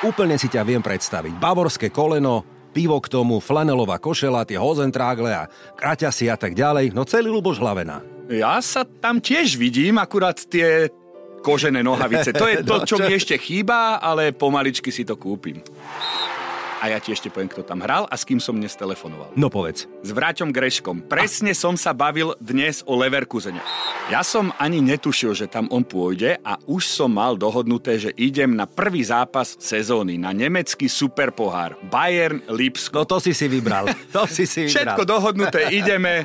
Úplne si ťa viem predstaviť. Bavorské koleno, pivo k tomu, flanelová košela, tie hozentrágle a kraťasy a tak ďalej. No celý Luboš Hlavena. Ja sa tam tiež vidím, akurát tie kožené nohavice. To je to, No, čo- mi ešte chýba, ale pomaličky si to kúpim. A ja ti ešte poviem, kto tam hral a s kým som dnes telefonoval. No povedz. S Vráťom Greškom. Presne som sa bavil dnes o Leverkusene. Ja som ani netušil, že tam on pôjde a už som mal dohodnuté, že idem na prvý zápas sezóny, na nemecký superpohár. Bayern Lipsko. No to si si vybral. To si si vybral. Všetko dohodnuté, ideme.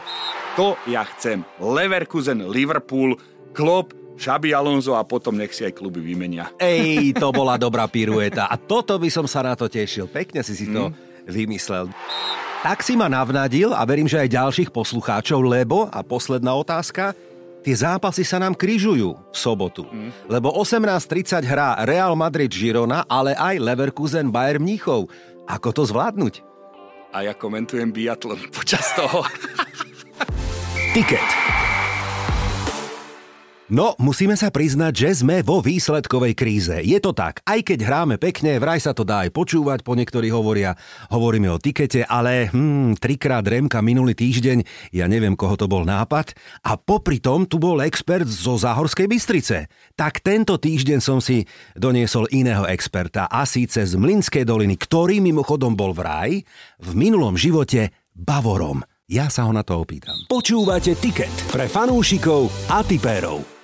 To ja chcem. Leverkusen, Liverpool, Klopp, Xabi Alonso a potom nech si aj kluby vymenia. Ej, to bola dobrá pirueta. A toto by som sa na to tešil. Pekne si si to vymyslel. Tak si ma navnadil a verím, že aj ďalších poslucháčov, lebo, a posledná otázka, tie zápasy sa nám kryžujú v sobotu. Lebo 18.30 hrá Real Madrid Girona, ale aj Leverkusen Bayern Mníchov. Ako to zvládnuť? A ja komentujem biatlon počas toho. Tiket. No, musíme sa priznať, že sme vo výsledkovej kríze. Je to tak, aj keď hráme pekne, vraj sa to dá aj počúvať, po niektorí hovoria, hovoríme o tikete, ale hmm, trikrát Remka minulý týždeň, ja neviem, koho to bol nápad, a popri tom tu bol expert zo Záhorskej Bystrice. Tak tento týždeň som si doniesol iného experta, a síce z Mlinskej doliny, ktorý mimochodom bol vraj v minulom živote Bavorom. Ja sa ho na to opýtam. Počúvate Tiket pre fanúšikov a tipérov.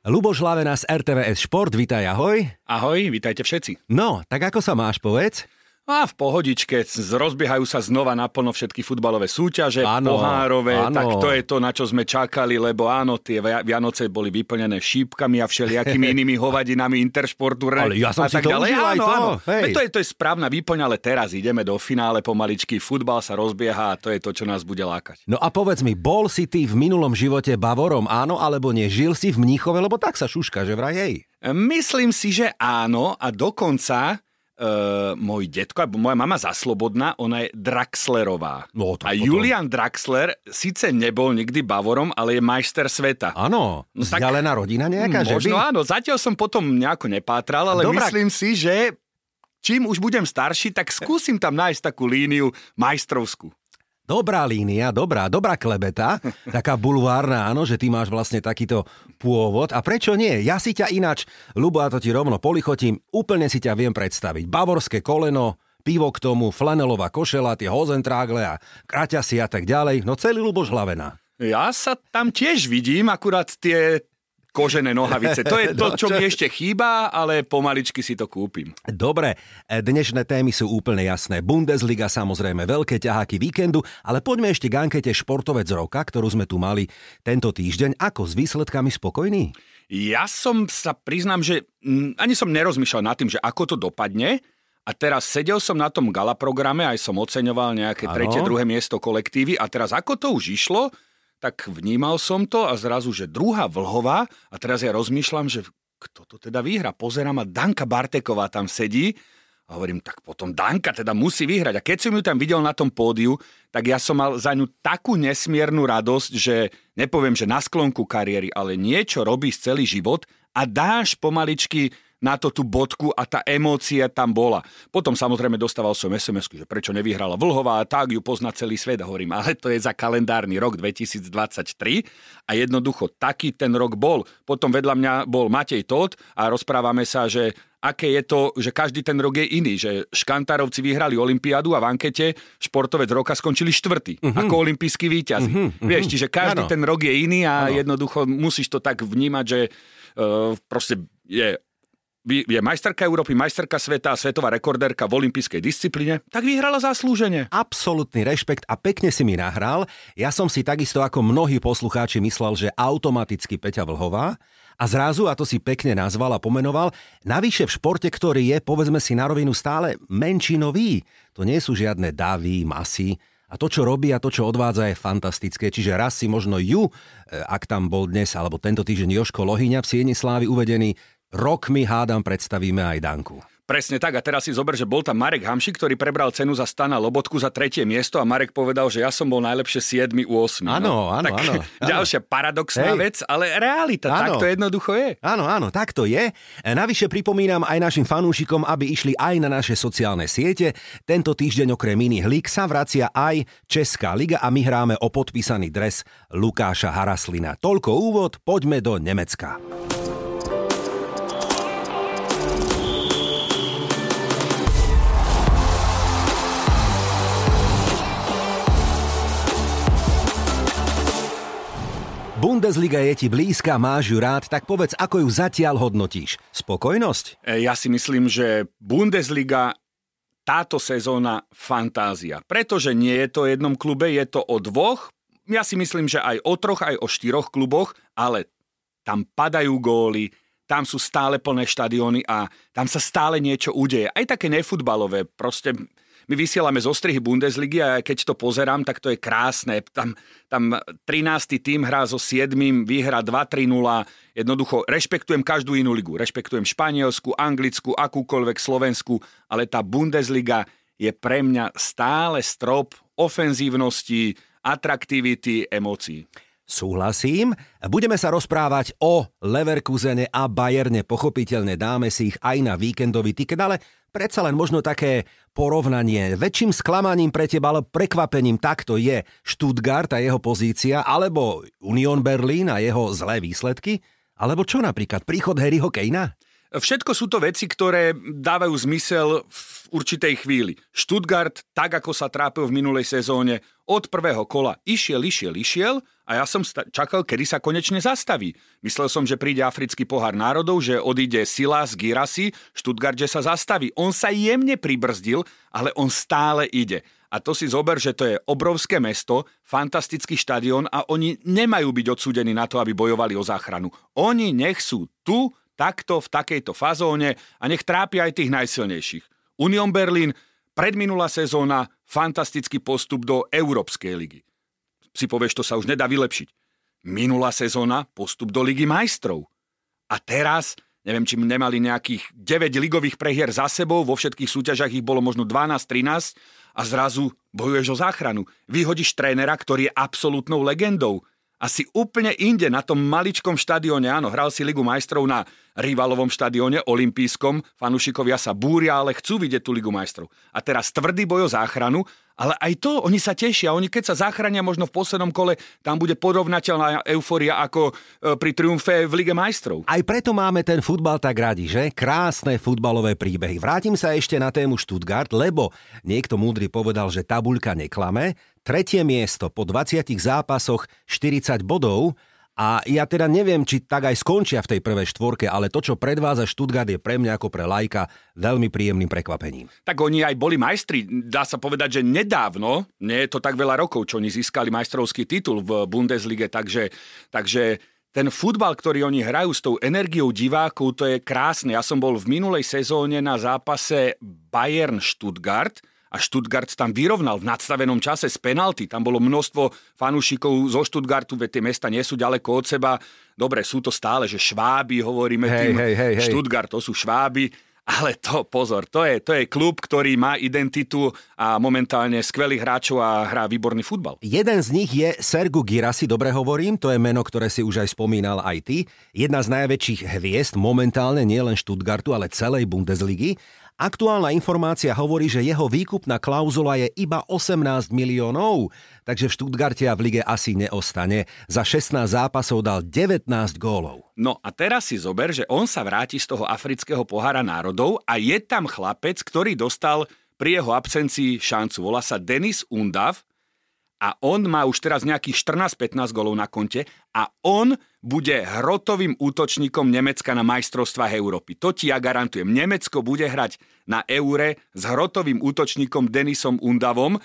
Luboš Lavena z RTVS Šport, vítaj, ahoj. Ahoj, vítajte všetci. No, tak ako sa máš, povedz? A v pohodičke, rozbiehajú sa znova naplno všetky futbalové súťaže, Áno, pohárové, áno. tak to je to, na čo sme čakali, lebo áno, tie Via- Vianoce boli vyplnené šípkami a všelijakými inými hovadinami Intersportu Ale ja som a si tak to ďalej. aj áno, to, áno. hej. Veď To, je, to je správna výplň, ale teraz ideme do finále pomaličky, futbal sa rozbieha a to je to, čo nás bude lákať. No a povedz mi, bol si ty v minulom živote Bavorom, áno alebo nie? Žil si v Mníchove, lebo tak sa šuška, že vraj hej. Myslím si, že áno a dokonca Uh, môj detko, alebo moja mama zaslobodná, ona je Draxlerová. No, tak a potom- Julian Draxler síce nebol nikdy Bavorom, ale je majster sveta. Áno, No tak- vzdialená rodina nejaká, že Možno by? áno, zatiaľ som potom nejako nepátral, ale Dobrá. myslím si, že čím už budem starší, tak skúsim tam nájsť takú líniu majstrovskú. Dobrá línia, dobrá, dobrá klebeta, taká bulvárna, áno, že ty máš vlastne takýto pôvod. A prečo nie? Ja si ťa ináč, Lubo, ja to ti rovno polichotím, úplne si ťa viem predstaviť. Bavorské koleno, pivo k tomu, flanelová košela, tie hozentrágle a kraťasy a tak ďalej. No celý Luboš Hlavena. Ja sa tam tiež vidím, akurát tie kožené nohavice. To je to, No, čo mi ešte chýba, ale pomaličky si to kúpim. Dobre, e, dnešné témy sú úplne jasné. Bundesliga samozrejme, veľké ťaháky víkendu, ale poďme ešte k ankete Športovec roka, ktorú sme tu mali tento týždeň. Ako s výsledkami spokojný? Ja som sa priznám, že mm, ani som nerozmýšľal nad tým, že ako to dopadne. A teraz sedel som na tom gala programe, aj som oceňoval nejaké Áno. tretie, druhé miesto kolektívy a teraz ako to už išlo, tak vnímal som to a zrazu, že druhá vlhová a teraz ja rozmýšľam, že kto to teda vyhra. Pozerám a Danka Barteková tam sedí a hovorím, tak potom Danka teda musí vyhrať. A keď som ju tam videl na tom pódiu, tak ja som mal za ňu takú nesmiernu radosť, že nepoviem, že na sklonku kariéry, ale niečo robíš celý život a dáš pomaličky na to tú bodku a tá emócia tam bola. Potom samozrejme dostával som sms že prečo nevyhrala Vlhová a tak ju pozná celý svet. Hovorím, ale to je za kalendárny rok 2023 a jednoducho taký ten rok bol. Potom vedľa mňa bol Matej Todt a rozprávame sa, že aké je to, že každý ten rok je iný, že Škantárovci vyhrali Olympiádu a v ankete športovec roka skončili štvrtý, uh-huh. ako olimpijský víťaz. Uh-huh, uh-huh. Vieš, čiže každý Áno. ten rok je iný a Áno. jednoducho musíš to tak vnímať, že uh, proste je je majsterka Európy, majsterka sveta a svetová rekordérka v olympijskej disciplíne, tak vyhrala zaslúžene. Absolutný rešpekt a pekne si mi nahral. Ja som si takisto ako mnohí poslucháči myslel, že automaticky Peťa Vlhová a zrazu, a to si pekne nazval a pomenoval, navyše v športe, ktorý je, povedzme si na rovinu, stále menšinový. To nie sú žiadne davy, masy, a to, čo robí a to, čo odvádza, je fantastické. Čiže raz si možno ju, e, ak tam bol dnes, alebo tento týždeň Joško Lohyňa v Sieni Slávy uvedený, rok mi hádam predstavíme aj Danku. Presne tak. A teraz si zober, že bol tam Marek Hamšik, ktorý prebral cenu za Stana Lobotku za tretie miesto a Marek povedal, že ja som bol najlepšie 7 u 8. Áno, no. áno, tak, áno. Ďalšia paradoxná Hej. vec, ale realita, áno. tak to jednoducho je. Áno, áno, tak to je. E, navyše pripomínam aj našim fanúšikom, aby išli aj na naše sociálne siete. Tento týždeň okrem iných lík sa vracia aj Česká liga a my hráme o podpísaný dres Lukáša Haraslina. Toľko úvod, poďme do Nemecka. Bundesliga je ti blízka, máš ju rád, tak povedz, ako ju zatiaľ hodnotíš. Spokojnosť? E, ja si myslím, že Bundesliga táto sezóna fantázia. Pretože nie je to o jednom klube, je to o dvoch. Ja si myslím, že aj o troch, aj o štyroch kluboch, ale tam padajú góly, tam sú stále plné štadióny a tam sa stále niečo udeje. Aj také nefutbalové, proste my vysielame zo strihy Bundesligy a keď to pozerám, tak to je krásne. Tam, tam 13. tým hrá so 7. výhra 2-3-0. Jednoducho rešpektujem každú inú ligu. Rešpektujem Španielsku, Anglicku, akúkoľvek Slovensku, ale tá Bundesliga je pre mňa stále strop ofenzívnosti, atraktivity, emócií. Súhlasím. Budeme sa rozprávať o Leverkusene a Bayerne. Pochopiteľne dáme si ich aj na víkendový tiket, ale predsa len možno také porovnanie. Väčším sklamaním pre teba, ale prekvapením takto je Stuttgart a jeho pozícia, alebo Union Berlin a jeho zlé výsledky? Alebo čo napríklad, príchod Harryho Kejna? Všetko sú to veci, ktoré dávajú zmysel v určitej chvíli. Stuttgart, tak ako sa trápil v minulej sezóne, od prvého kola išiel, išiel, išiel a ja som čakal, kedy sa konečne zastaví. Myslel som, že príde africký pohár národov, že odíde Sila z Girasi, Stuttgart, že sa zastaví. On sa jemne pribrzdil, ale on stále ide. A to si zober, že to je obrovské mesto, fantastický štadión a oni nemajú byť odsúdení na to, aby bojovali o záchranu. Oni nech sú tu, takto, v takejto fazóne a nech trápia aj tých najsilnejších. Union Berlin, predminulá sezóna, fantastický postup do Európskej ligy. Si povieš, to sa už nedá vylepšiť. Minulá sezóna, postup do Ligy majstrov. A teraz, neviem, či nemali nejakých 9 ligových prehier za sebou, vo všetkých súťažiach ich bolo možno 12-13 a zrazu bojuješ o záchranu. Vyhodíš trénera, ktorý je absolútnou legendou asi úplne inde, na tom maličkom štadióne, áno, hral si Ligu majstrov na rivalovom štadióne, olympijskom, fanúšikovia sa búria, ale chcú vidieť tú Ligu majstrov. A teraz tvrdý boj o záchranu ale aj to, oni sa tešia. Oni keď sa zachránia možno v poslednom kole, tam bude porovnateľná euforia ako e, pri triumfe v Lige majstrov. Aj preto máme ten futbal tak radi, že? Krásne futbalové príbehy. Vrátim sa ešte na tému Stuttgart, lebo niekto múdry povedal, že tabuľka neklame. Tretie miesto po 20 zápasoch 40 bodov a ja teda neviem, či tak aj skončia v tej prvej štvorke, ale to, čo predváza Stuttgart, je pre mňa ako pre lajka veľmi príjemným prekvapením. Tak oni aj boli majstri. Dá sa povedať, že nedávno, nie je to tak veľa rokov, čo oni získali majstrovský titul v Bundeslige, takže, takže ten futbal, ktorý oni hrajú s tou energiou divákov, to je krásne. Ja som bol v minulej sezóne na zápase Bayern Stuttgart a Stuttgart tam vyrovnal v nadstavenom čase z penalty. Tam bolo množstvo fanúšikov zo Stuttgartu, veď tie mesta nie sú ďaleko od seba. Dobre, sú to stále, že Šváby, hovoríme hej, tým. Hej, hej, hej. Stuttgart, to sú Šváby. Ale to, pozor, to je, to je klub, ktorý má identitu a momentálne skvelých hráčov a hrá výborný futbal. Jeden z nich je Sergu Girasi, dobre hovorím, to je meno, ktoré si už aj spomínal aj ty. Jedna z najväčších hviezd momentálne nielen Stuttgartu, ale celej Bundesligy. Aktuálna informácia hovorí, že jeho výkupná klauzula je iba 18 miliónov, takže v Stuttgarte a v lige asi neostane. Za 16 zápasov dal 19 gólov. No a teraz si zober, že on sa vráti z toho afrického pohára národov a je tam chlapec, ktorý dostal pri jeho absencii šancu. Volá sa Denis Undav a on má už teraz nejakých 14-15 golov na konte a on bude hrotovým útočníkom Nemecka na majstrovstvách Európy. To ti ja garantujem. Nemecko bude hrať na Eure s hrotovým útočníkom Denisom Undavom,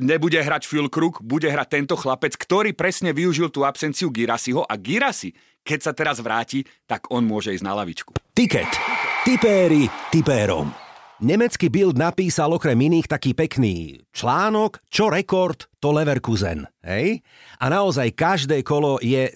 nebude hrať Krug, bude hrať tento chlapec, ktorý presne využil tú absenciu Girasiho a Girasi, keď sa teraz vráti, tak on môže ísť na lavičku. Tiket. Tipéri tipérom. Nemecký Bild napísal okrem iných taký pekný článok, čo rekord, to Leverkusen. Hej? A naozaj každé kolo je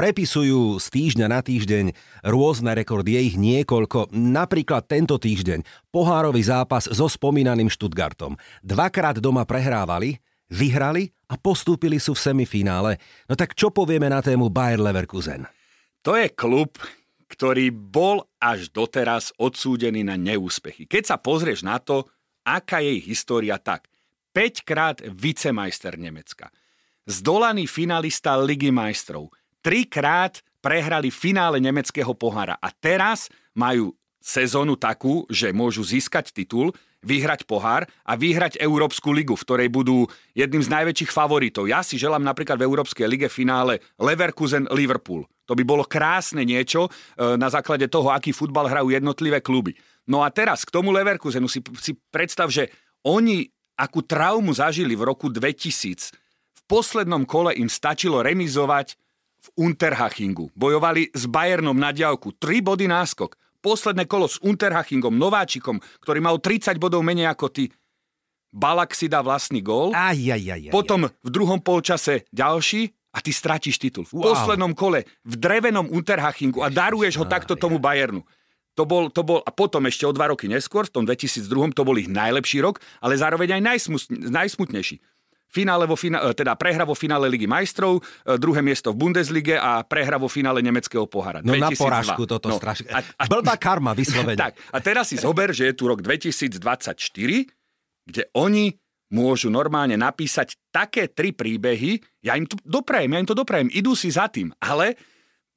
prepisujú z týždňa na týždeň rôzne rekordy, je ich niekoľko. Napríklad tento týždeň pohárový zápas so spomínaným Stuttgartom. Dvakrát doma prehrávali, vyhrali a postúpili sú v semifinále. No tak čo povieme na tému Bayer Leverkusen? To je klub, ktorý bol až doteraz odsúdený na neúspechy. Keď sa pozrieš na to, aká je ich história, tak 5 krát vicemajster Nemecka, zdolaný finalista Ligy majstrov, trikrát prehrali finále nemeckého pohára a teraz majú sezónu takú, že môžu získať titul, vyhrať pohár a vyhrať Európsku ligu, v ktorej budú jedným z najväčších favoritov. Ja si želám napríklad v Európskej lige finále Leverkusen-Liverpool. To by bolo krásne niečo e, na základe toho, aký futbal hrajú jednotlivé kluby. No a teraz k tomu Leverkusenu si, si predstav, že oni akú traumu zažili v roku 2000. V poslednom kole im stačilo remizovať v Unterhachingu. Bojovali s Bayernom na diálku. Tri body náskok. Posledné kolo s Unterhachingom, nováčikom, ktorý mal 30 bodov menej ako ty. Balak si dá vlastný gól. Aj, aj, aj, aj, Potom v druhom polčase ďalší a ty stratíš titul. V wow. poslednom kole v drevenom Unterhachingu a daruješ ho takto tomu Bayernu. To bol, to bol, a potom ešte o dva roky neskôr, v tom 2002, to bol ich najlepší rok, ale zároveň aj najsmutnejší. Finále vo finále, teda prehra vo finále Ligy majstrov, e, druhé miesto v Bundeslige a prehra vo finále nemeckého pohára. No 2002. na porážku toto no. strašne. A, a, Blbá karma, vyslovene. tak, a teraz si zober, že je tu rok 2024, kde oni môžu normálne napísať také tri príbehy, ja im to doprajem, ja im to doprajem, idú si za tým, ale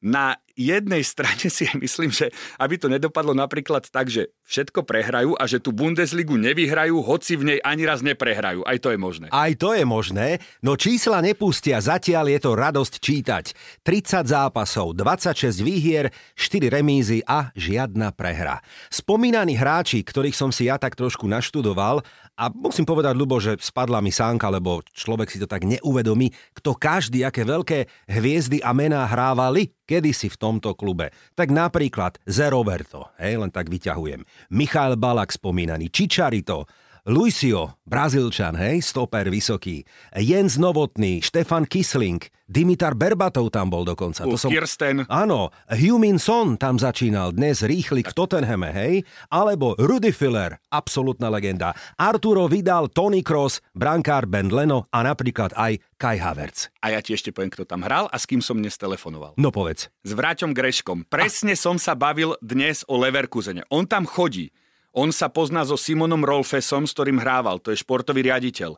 na jednej strane si myslím, že aby to nedopadlo napríklad tak, že všetko prehrajú a že tú Bundesligu nevyhrajú, hoci v nej ani raz neprehrajú. Aj to je možné. Aj to je možné, no čísla nepustia, zatiaľ je to radosť čítať. 30 zápasov, 26 výhier, 4 remízy a žiadna prehra. Spomínaní hráči, ktorých som si ja tak trošku naštudoval a musím povedať, Lubo, že spadla mi sánka, lebo človek si to tak neuvedomí, kto každý, aké veľké hviezdy a mená hrávali kedysi v tomto klube. Tak napríklad Ze Roberto, hej, len tak vyťahujem. Michal Balak spomínaný, Čičarito, Luisio, Brazílčan, hej, stoper vysoký. Jens Novotný, Štefan Kisling, Dimitar Berbatov tam bol dokonca. to som... Kirsten. Áno, Humin Son tam začínal, dnes rýchly k Tottenhame, hej. Alebo Rudy Filler, absolútna legenda. Arturo Vidal, Tony Cross, brankár Ben Leno a napríklad aj Kai Havertz. A ja ti ešte poviem, kto tam hral a s kým som dnes telefonoval. No povedz. S Vráťom Greškom. Presne a... som sa bavil dnes o Leverkusene. On tam chodí. On sa pozná so Simonom Rolfesom, s ktorým hrával, to je športový riaditeľ. E,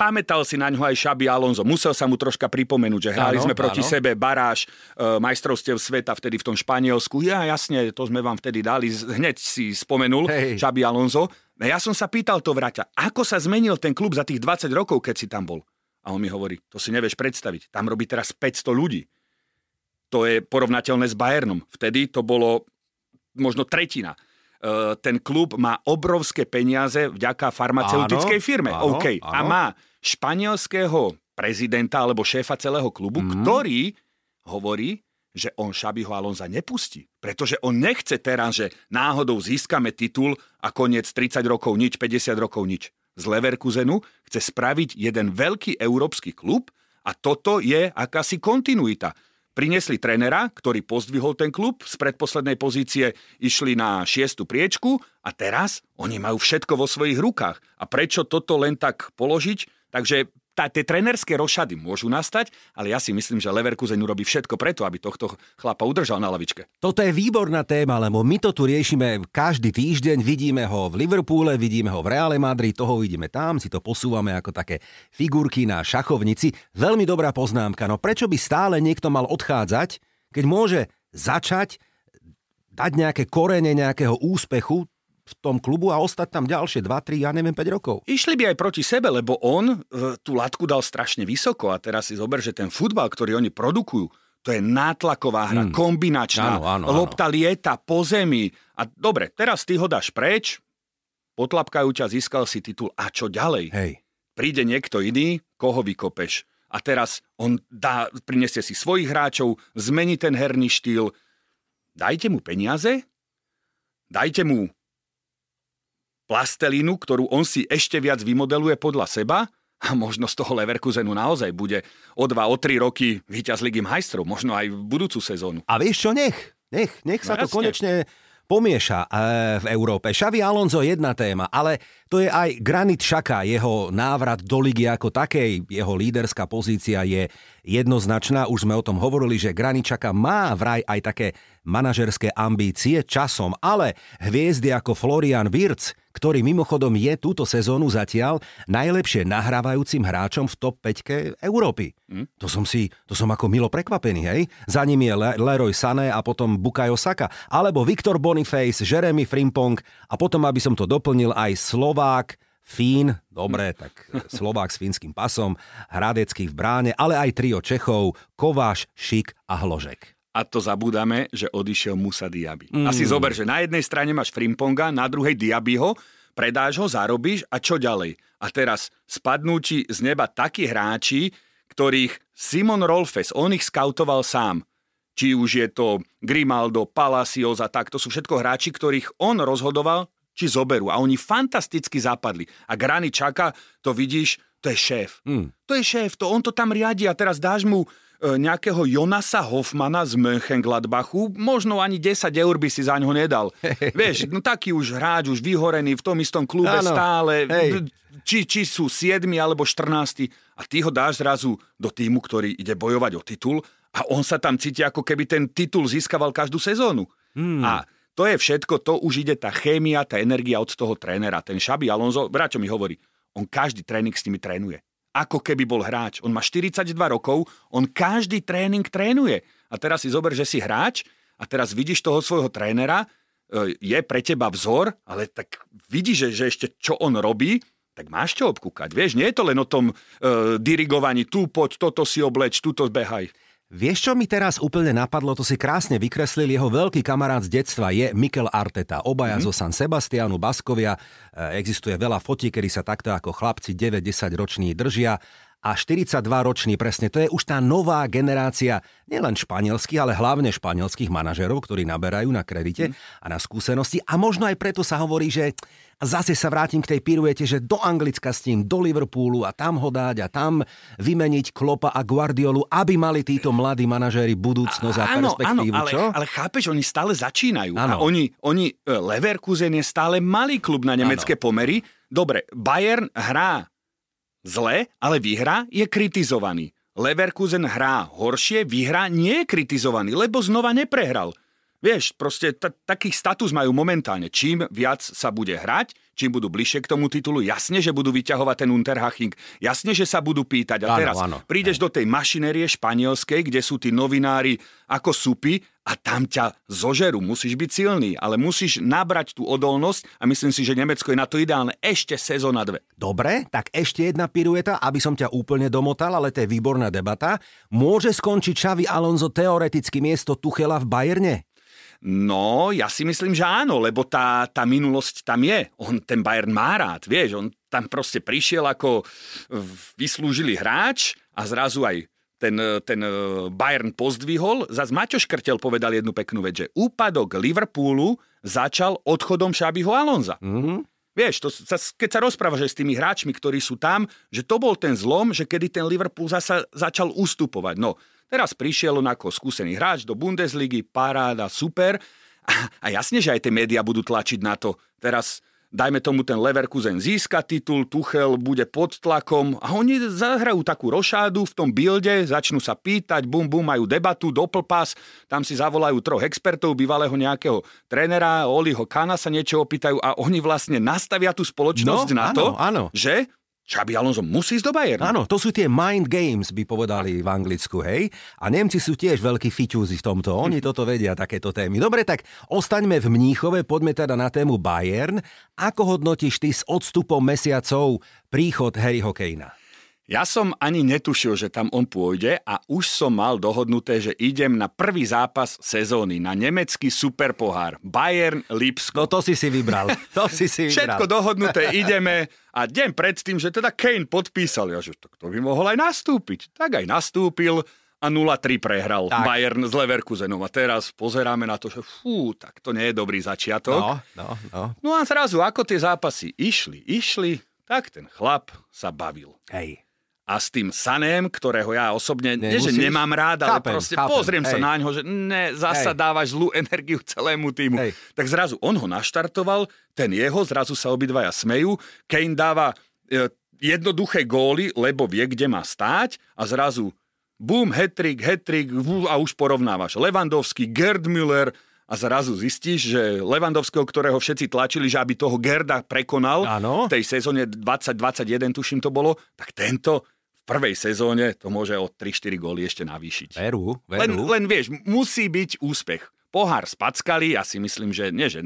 pamätal si na ňo aj Šabi Alonso. Musel sa mu troška pripomenúť, že hrali áno, sme proti áno. sebe baráž e, majstrovstiev sveta vtedy v tom Španielsku. Ja jasne, to sme vám vtedy dali, hneď si spomenul Hej. Šabi Alonso. Ja som sa pýtal to vraťa, ako sa zmenil ten klub za tých 20 rokov, keď si tam bol. A on mi hovorí, to si nevieš predstaviť, tam robí teraz 500 ľudí. To je porovnateľné s Bayernom. Vtedy to bolo možno tretina. E, ten klub má obrovské peniaze vďaka farmaceutickej áno, firme. Áno, OK. Áno. A má španielského prezidenta alebo šéfa celého klubu, mm. ktorý hovorí, že on Šabiho Alonza nepustí. Pretože on nechce teraz, že náhodou získame titul a koniec 30 rokov nič, 50 rokov nič. Z Leverkusenu chce spraviť jeden veľký európsky klub a toto je akási kontinuita. Priniesli trénera, ktorý pozdvihol ten klub, z predposlednej pozície išli na šiestu priečku a teraz oni majú všetko vo svojich rukách. A prečo toto len tak položiť? Takže tá, tie trenerské rošady môžu nastať, ale ja si myslím, že Leverkusen urobí všetko preto, aby tohto chlapa udržal na lavičke. Toto je výborná téma, lebo my to tu riešime každý týždeň, vidíme ho v Liverpoole, vidíme ho v Reále Madrid, toho vidíme tam, si to posúvame ako také figurky na šachovnici. Veľmi dobrá poznámka, no prečo by stále niekto mal odchádzať, keď môže začať dať nejaké korene nejakého úspechu, v tom klubu a ostať tam ďalšie 2, 3, ja neviem, 5 rokov. Išli by aj proti sebe, lebo on tú latku dal strašne vysoko a teraz si zober, že ten futbal, ktorý oni produkujú, to je nátlaková hra, hmm. kombinačná, áno, áno, lopta áno. lieta po zemi. A dobre, teraz ty ho dáš preč, potlapkajú ťa, získal si titul a čo ďalej? Hej. Príde niekto iný, koho vykopeš. A teraz on dá, prinesie si svojich hráčov, zmení ten herný štýl. Dajte mu peniaze, dajte mu plastelínu, ktorú on si ešte viac vymodeluje podľa seba a možno z toho Leverkusenu naozaj bude o dva, o tri roky víťaz Ligy majstrov, možno aj v budúcu sezónu. A vieš čo, nech, nech, nech sa no, to jasne. konečne pomieša e, v Európe. Xavi Alonso jedna téma, ale to je aj Granit Šaka, jeho návrat do ligy ako takej, jeho líderská pozícia je jednoznačná. Už sme o tom hovorili, že Granit Šaka má vraj aj také manažerské ambície časom, ale hviezdy ako Florian Wirtz, ktorý mimochodom je túto sezónu zatiaľ najlepšie nahrávajúcim hráčom v top 5 Európy. Mm. To som si, to som ako milo prekvapený, hej? Za ním je Le- Leroy Sané a potom Bukayo Saka, alebo Viktor Boniface, Jeremy Frimpong a potom, aby som to doplnil, aj Slovák, Fín, dobre, tak Slovák s fínskym pasom, Hradecký v bráne, ale aj trio Čechov, Kováš, Šik a Hložek a to zabúdame, že odišiel Musa Diaby. Mm. Asi zober, že na jednej strane máš Frimponga, na druhej Diabyho, predáš ho, zarobíš a čo ďalej? A teraz spadnú ti z neba takí hráči, ktorých Simon Rolfes, on ich skautoval sám. Či už je to Grimaldo, Palacios a tak, to sú všetko hráči, ktorých on rozhodoval, či zoberú. A oni fantasticky zapadli. A Grani Čaka, to vidíš, to je šéf. Mm. To je šéf, to on to tam riadi a teraz dáš mu nejakého Jonasa Hoffmana z Mönchengladbachu, možno ani 10 eur by si za ňo nedal. Vieš, no taký už hráč, už vyhorený v tom istom klube ano. stále, Hej. či, či sú 7 alebo 14 a ty ho dáš zrazu do týmu, ktorý ide bojovať o titul a on sa tam cíti, ako keby ten titul získaval každú sezónu. Hmm. A to je všetko, to už ide tá chémia, tá energia od toho trénera. Ten Šabi Alonso, Braťo mi hovorí, on každý tréning s nimi trénuje ako keby bol hráč. On má 42 rokov, on každý tréning trénuje. A teraz si zober, že si hráč a teraz vidíš toho svojho trénera, e, je pre teba vzor, ale tak vidíš, že, že ešte čo on robí, tak máš čo obkúkať. Vieš, nie je to len o tom uh, dirigovaní, tu poď, toto si obleč, tuto behaj. Vieš, čo mi teraz úplne napadlo, to si krásne vykreslil, jeho veľký kamarát z detstva je Mikel Arteta, obaja mm. zo San Sebastianu, Baskovia. E, existuje veľa fotí, kedy sa takto ako chlapci 9-10 roční držia a 42-ročný presne. To je už tá nová generácia nielen španielských, ale hlavne španielských manažerov, ktorí naberajú na kredite mm. a na skúsenosti. A možno aj preto sa hovorí, že zase sa vrátim k tej piruete, že do Anglicka s tým, do Liverpoolu a tam ho dať a tam vymeniť Klopa a Guardiolu, aby mali títo mladí manažéri budúcnosť a, a perspektívu. Áno, ale, čo? ale chápeš, oni stále začínajú. Áno. A oni, oni, e, Leverkusen je stále malý klub na nemecké áno. pomery. Dobre, Bayern hrá zle, ale vyhra, je kritizovaný. Leverkusen hrá horšie, vyhrá, nie je kritizovaný, lebo znova neprehral. Vieš, proste t- taký status majú momentálne. Čím viac sa bude hrať, čím budú bližšie k tomu titulu, jasne, že budú vyťahovať ten Unterhaching, jasne, že sa budú pýtať. A teraz áno, áno. prídeš do tej mašinérie španielskej, kde sú tí novinári ako supy a tam ťa zožerú. Musíš byť silný, ale musíš nabrať tú odolnosť a myslím si, že Nemecko je na to ideálne ešte sezóna dve. Dobre, tak ešte jedna pirueta, aby som ťa úplne domotal, ale to je výborná debata. Môže skončiť Xavi Alonso teoreticky miesto Tuchela v Bajerne? No, ja si myslím, že áno, lebo tá, tá minulosť tam je. On ten Bayern má rád, vieš, on tam proste prišiel ako vyslúžili hráč a zrazu aj ten, ten e, Bayern pozdvihol. Zas Maťo Škrtel povedal jednu peknú vec, že úpadok Liverpoolu začal odchodom Šabiho Alonza. Mm-hmm. Vieš, to sa, keď sa rozprávaš s tými hráčmi, ktorí sú tam, že to bol ten zlom, že kedy ten Liverpool zasa začal ustupovať. No, Teraz prišiel on ako skúsený hráč do Bundesligy, paráda, super. A, jasne, že aj tie médiá budú tlačiť na to. Teraz dajme tomu ten Leverkusen získa titul, Tuchel bude pod tlakom a oni zahrajú takú rošádu v tom bilde, začnú sa pýtať, bum bum, majú debatu, doplpas, tam si zavolajú troch expertov, bývalého nejakého trénera, Oliho Kana sa niečo opýtajú a oni vlastne nastavia tú spoločnosť no, na áno, to, áno. že Xabi Alonso musí ísť do Bayernu. Áno, to sú tie mind games, by povedali v Anglicku, hej? A Nemci sú tiež veľkí fiťúzi v tomto, oni toto vedia, takéto témy. Dobre, tak ostaňme v Mníchove, poďme teda na tému Bayern. Ako hodnotíš ty s odstupom mesiacov príchod Harryho Kanea? Ja som ani netušil, že tam on pôjde a už som mal dohodnuté, že idem na prvý zápas sezóny, na nemecký superpohár. Bayern Lipsko. No to si si vybral. To si si vybral. Všetko dohodnuté, ideme. A deň predtým, že teda Kane podpísal, ja že to, to by mohol aj nastúpiť. Tak aj nastúpil a 0-3 prehral tak. Bayern s Leverkusenom. A teraz pozeráme na to, že fú, tak to nie je dobrý začiatok. No, no, no. no a zrazu, ako tie zápasy išli, išli, tak ten chlap sa bavil. Hej. A s tým Sanem, ktorého ja osobne, nie že nemám rád, ale Chápem, proste chápem, pozriem sa hej. na ňo, že ne, zasa Hej. dávaš zlú energiu celému týmu. Hej. Tak zrazu on ho naštartoval, ten jeho, zrazu sa obidvaja smejú, Kane dáva e, jednoduché góly, lebo vie, kde má stáť a zrazu bum, hetrik, hetrik a už porovnávaš. Levandovský, Gerd Müller a zrazu zistíš, že Levandovského, ktorého všetci tlačili, že aby toho Gerda prekonal Áno. v tej sezóne 2021, tuším to bolo, tak tento prvej sezóne to môže o 3-4 góly ešte navýšiť. Veru, veru. Len, len vieš, musí byť úspech. Pohár spackali, ja si myslím, že nie, že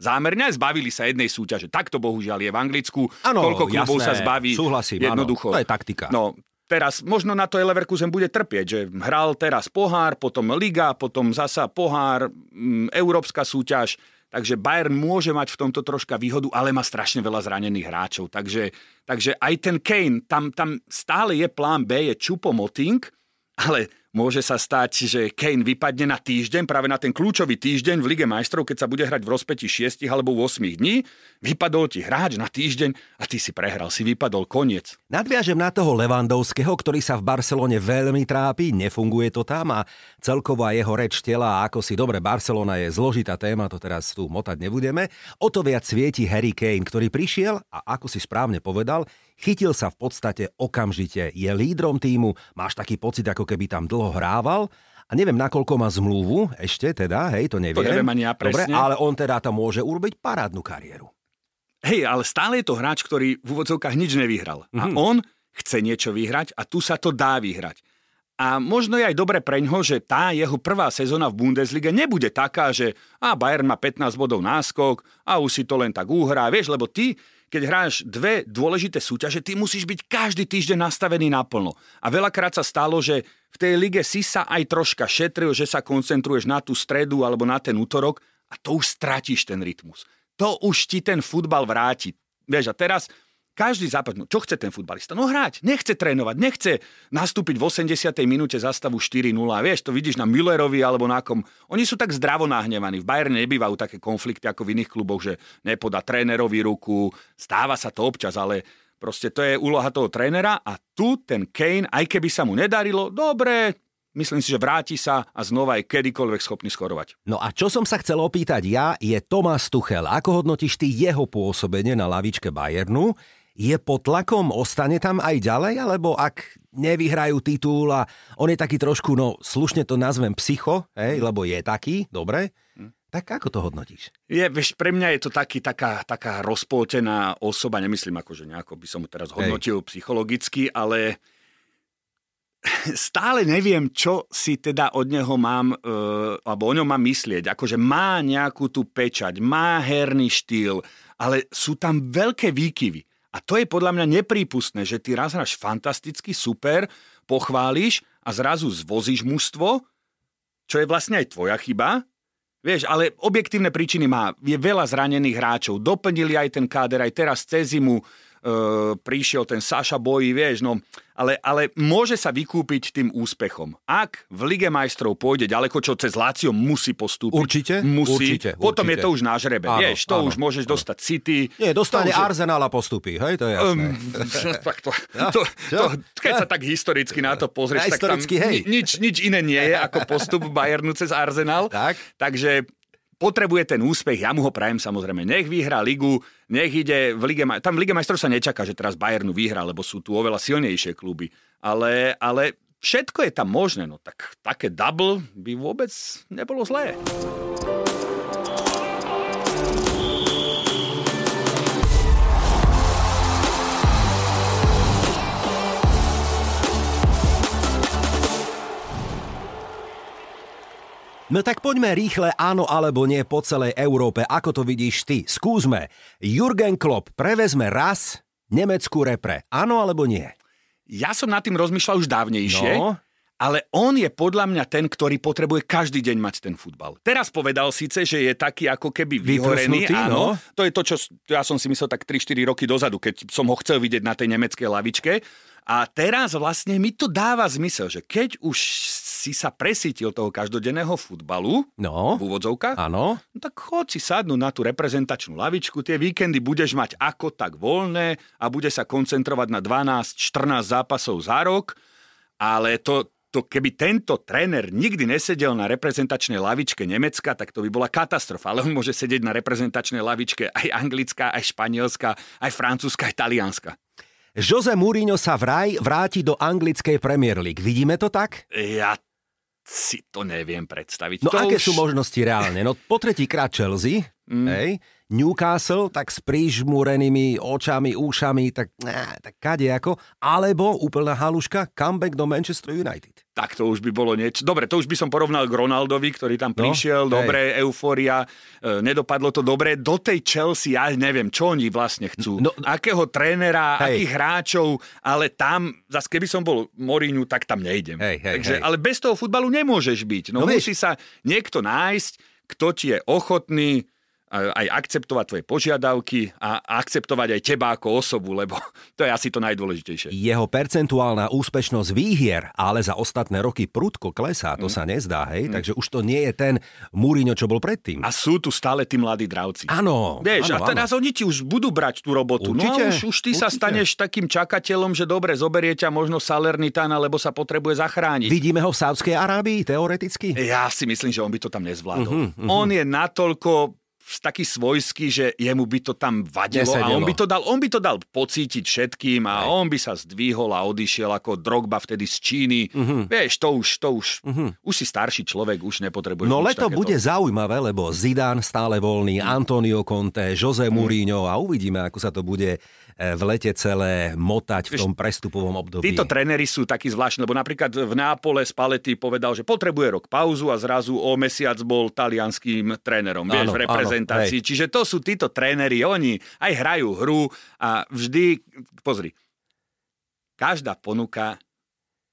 zámerne zbavili sa jednej súťaže. Takto bohužiaľ je v Anglicku. Áno, Koľko klubov jasné, sa zbaví súhlasím, áno. jednoducho. To je taktika. No, teraz možno na to aj Leverkusen bude trpieť, že hral teraz pohár, potom liga, potom zasa pohár, mm, európska súťaž, takže Bayern môže mať v tomto troška výhodu, ale má strašne veľa zranených hráčov, takže, takže aj ten Kane, tam, tam stále je plán B, je Čupo-Moting, ale môže sa stať, že Kane vypadne na týždeň, práve na ten kľúčový týždeň v Lige majstrov, keď sa bude hrať v rozpeti 6 alebo 8 dní. Vypadol ti hráč na týždeň a ty si prehral, si vypadol, koniec. Nadviažem na toho Levandovského, ktorý sa v Barcelone veľmi trápi, nefunguje to tam a celková jeho reč tela, ako si dobre, Barcelona je zložitá téma, to teraz tu motať nebudeme. O to viac svieti Harry Kane, ktorý prišiel a ako si správne povedal, chytil sa v podstate okamžite, je lídrom týmu, máš taký pocit, ako keby tam dlho hrával a neviem, nakoľko má zmluvu, ešte teda, hej, to neviem. To neviem ani ja Dobre, presne. ale on teda tam môže urobiť parádnu kariéru. Hej, ale stále je to hráč, ktorý v úvodzovkách nič nevyhral. Mm-hmm. A Mhm. on chce niečo vyhrať a tu sa to dá vyhrať. A možno je aj dobre preňho, že tá jeho prvá sezóna v Bundeslige nebude taká, že a Bayern má 15 bodov náskok a už si to len tak uhrá. Vieš, lebo ty, keď hráš dve dôležité súťaže, ty musíš byť každý týždeň nastavený naplno. A veľakrát sa stalo, že v tej lige si sa aj troška šetril, že sa koncentruješ na tú stredu alebo na ten útorok a to už stratíš ten rytmus. To už ti ten futbal vráti. Vieš, a teraz každý zápas, no čo chce ten futbalista? No hrať, nechce trénovať, nechce nastúpiť v 80. minúte zastavu 4-0. Vieš, to vidíš na Müllerovi alebo na kom. Oni sú tak zdravo nahnevaní. V Bayerne nebývajú také konflikty ako v iných kluboch, že nepodá trénerovi ruku. Stáva sa to občas, ale proste to je úloha toho trénera a tu ten Kane, aj keby sa mu nedarilo, dobre, myslím si, že vráti sa a znova je kedykoľvek schopný skorovať. No a čo som sa chcel opýtať ja, je Tomás Tuchel. Ako hodnotíš ty jeho pôsobenie na lavičke Bayernu? Je pod tlakom, ostane tam aj ďalej, alebo ak nevyhrajú titul a on je taký trošku, no slušne to nazvem psycho, hej, lebo je taký, dobre, tak ako to hodnotíš? Je, vieš, pre mňa je to taký, taká, taká rozpoltená osoba, nemyslím ako, že nejako by som teraz hodnotil Hej. psychologicky, ale stále neviem, čo si teda od neho mám, e, alebo o ňom mám myslieť. Akože má nejakú tú pečať, má herný štýl, ale sú tam veľké výkyvy. A to je podľa mňa neprípustné, že ty raz hráš fantasticky, super, pochváliš a zrazu zvozíš mužstvo, čo je vlastne aj tvoja chyba, Vieš, ale objektívne príčiny má. Je veľa zranených hráčov. Doplnili aj ten káder, aj teraz cez zimu prišiel ten Saša Boji, vieš, no. Ale, ale môže sa vykúpiť tým úspechom. Ak v Lige majstrov pôjde ďaleko, čo cez Lácio musí postúpiť. Určite, Musí. určite, Potom určite. je to už na žrebe. Áno, vieš, to áno, už môžeš áno. dostať City. Nie, dostane už Arsenal a postupí, hej, to je jasné. Um, tak to, to, to, keď sa tak historicky na to pozrieš, tak tam hej. ni- nič, nič iné nie je ako postup Bayernu cez Arsenal. Tak. Takže potrebuje ten úspech, ja mu ho prajem samozrejme. Nech vyhrá ligu, nech ide v Lige Tam v Lige majstrov sa nečaká, že teraz Bayernu vyhrá, lebo sú tu oveľa silnejšie kluby. Ale, ale všetko je tam možné. No tak také double by vôbec nebolo zlé. No tak poďme rýchle áno alebo nie po celej Európe. Ako to vidíš ty? Skúsme. Jurgen Klopp prevezme raz nemeckú repre. Áno alebo nie? Ja som nad tým rozmýšľal už dávnejšie. No. Ale on je podľa mňa ten, ktorý potrebuje každý deň mať ten futbal. Teraz povedal síce, že je taký ako keby vyhorený, áno. no. To je to, čo ja som si myslel tak 3-4 roky dozadu, keď som ho chcel vidieť na tej nemeckej lavičke. A teraz vlastne mi to dáva zmysel, že keď už si sa presítil toho každodenného futbalu, No, v úvodzovkách, áno. no tak chod si sadnúť na tú reprezentačnú lavičku, tie víkendy budeš mať ako tak voľné a bude sa koncentrovať na 12-14 zápasov za rok, ale to, to keby tento tréner nikdy nesedel na reprezentačnej lavičke Nemecka, tak to by bola katastrofa. Ale on môže sedieť na reprezentačnej lavičke aj anglická, aj španielská, aj francúzska, aj talianska. Jose Mourinho sa vraj vráti do anglickej Premier League. Vidíme to tak? Ja si to neviem predstaviť. No to aké už... sú možnosti reálne? No po tretíkrát Chelsea, mm. hej, Newcastle, tak s prížmúrenými očami, ušami, tak, á, tak kade ako, alebo úplná haluška, comeback do Manchester United. Tak to už by bolo niečo. Dobre, to už by som porovnal k Ronaldovi, ktorý tam No, prišiel. hej. dobre, eufória. E, nedopadlo to dobre. Do tej Chelsea, ja neviem, čo oni vlastne chcú. No, Akého trénera, hej. akých hráčov, ale tam, zase keby som bol Mourinho, tak tam nejdem. Hej, hej, Takže, hej. Ale bez toho futbalu nemôžeš byť. No, No no vieš- musí sa niekto nájsť, kto ti je ochotný aj akceptovať tvoje požiadavky a akceptovať aj teba ako osobu, lebo to je asi to najdôležitejšie. Jeho percentuálna úspešnosť výhier, ale za ostatné roky prudko klesá, Mm. to sa nezdá, hej, takže už to nie je ten Mourinho, čo bol predtým. A sú tu stále tí mladí dravci. Áno, Vieš, áno, a teraz oni ti už budú brať tú robotu. Určite, no už, už ty sa určite. staneš takým čakateľom, že dobre, zoberie ťa možno Salernitana, lebo sa potrebuje zachrániť. Vidíme ho v Sávskej Arábii, teoreticky? Ja si myslím, že on by to tam nezvládol. Uh-huh, uh-huh. On je natoľko taký svojský, že jemu by to tam vadilo a Nesedelo. on by to dal, on by to dal pocítiť všetkým a on by sa zdvihol a odišiel ako Drogba vtedy z Číny. Uh-huh. Vieš, to už, to už, uh-huh. už si starší človek, už nepotrebuje No leto takéto. bude zaujímavé, lebo Zidane stále voľný, Antonio Conte, Jose Mourinho a uvidíme, ako sa to bude v lete celé motať v tom prestupovom období. Títo tréneri sú takí zvláštni, lebo napríklad v Nápole Spalletti povedal, že potrebuje rok pauzu a zrazu o mesiac bol talianským trénerom, vieš, Áno, v reprezentácii. áno, Čiže to sú títo tréneri, oni aj hrajú hru a vždy, pozri, každá ponuka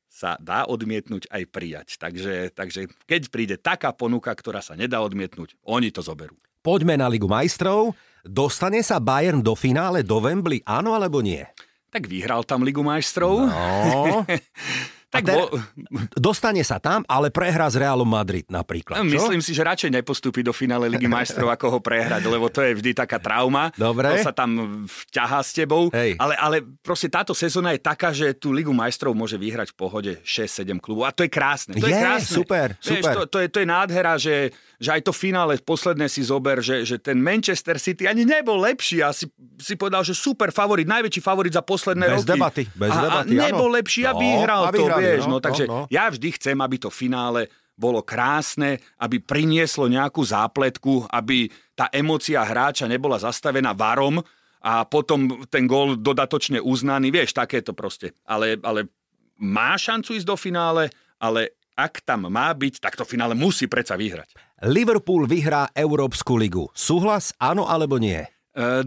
sa dá odmietnúť aj prijať. Takže, takže keď príde taká ponuka, ktorá sa nedá odmietnúť, oni to zoberú. Poďme na Ligu majstrov. Dostane sa Bayern do finále do Wembley, áno alebo nie? Tak vyhral tam Ligu majstrov. No. tak ter- Dostane sa tam, ale prehrá s Realom Madrid napríklad. Čo? Myslím si, že radšej nepostúpi do finále Ligy majstrov, ako ho prehrať, lebo to je vždy taká trauma. Dobre. To sa tam vťahá s tebou. Hej. Ale, ale proste táto sezóna je taká, že tú Ligu majstrov môže vyhrať v pohode 6-7 klubov. A to je krásne. To je, Je, krásne. super, Vieš, super. To, to, je, to je nádhera, že, že aj to finále posledné si zober, že, že ten Manchester City ani nebol lepší a si, si povedal, že super favorit, najväčší favorit za posledné Bez roky. debaty, bez a, debaty, a nebol áno. lepší a No, vyhral a to, vyhrali, vieš. no, No, takže no, no. ja vždy chcem, aby to finále bolo krásne, aby prinieslo nejakú zápletku, aby tá emócia hráča nebola zastavená varom a potom ten gól dodatočne uznaný, vieš, takéto proste. Ale, ale má šancu ísť do finále, ale ak tam má byť, tak to finále musí predsa vyhrať. Liverpool vyhrá Európsku ligu. Súhlas, áno alebo nie? E,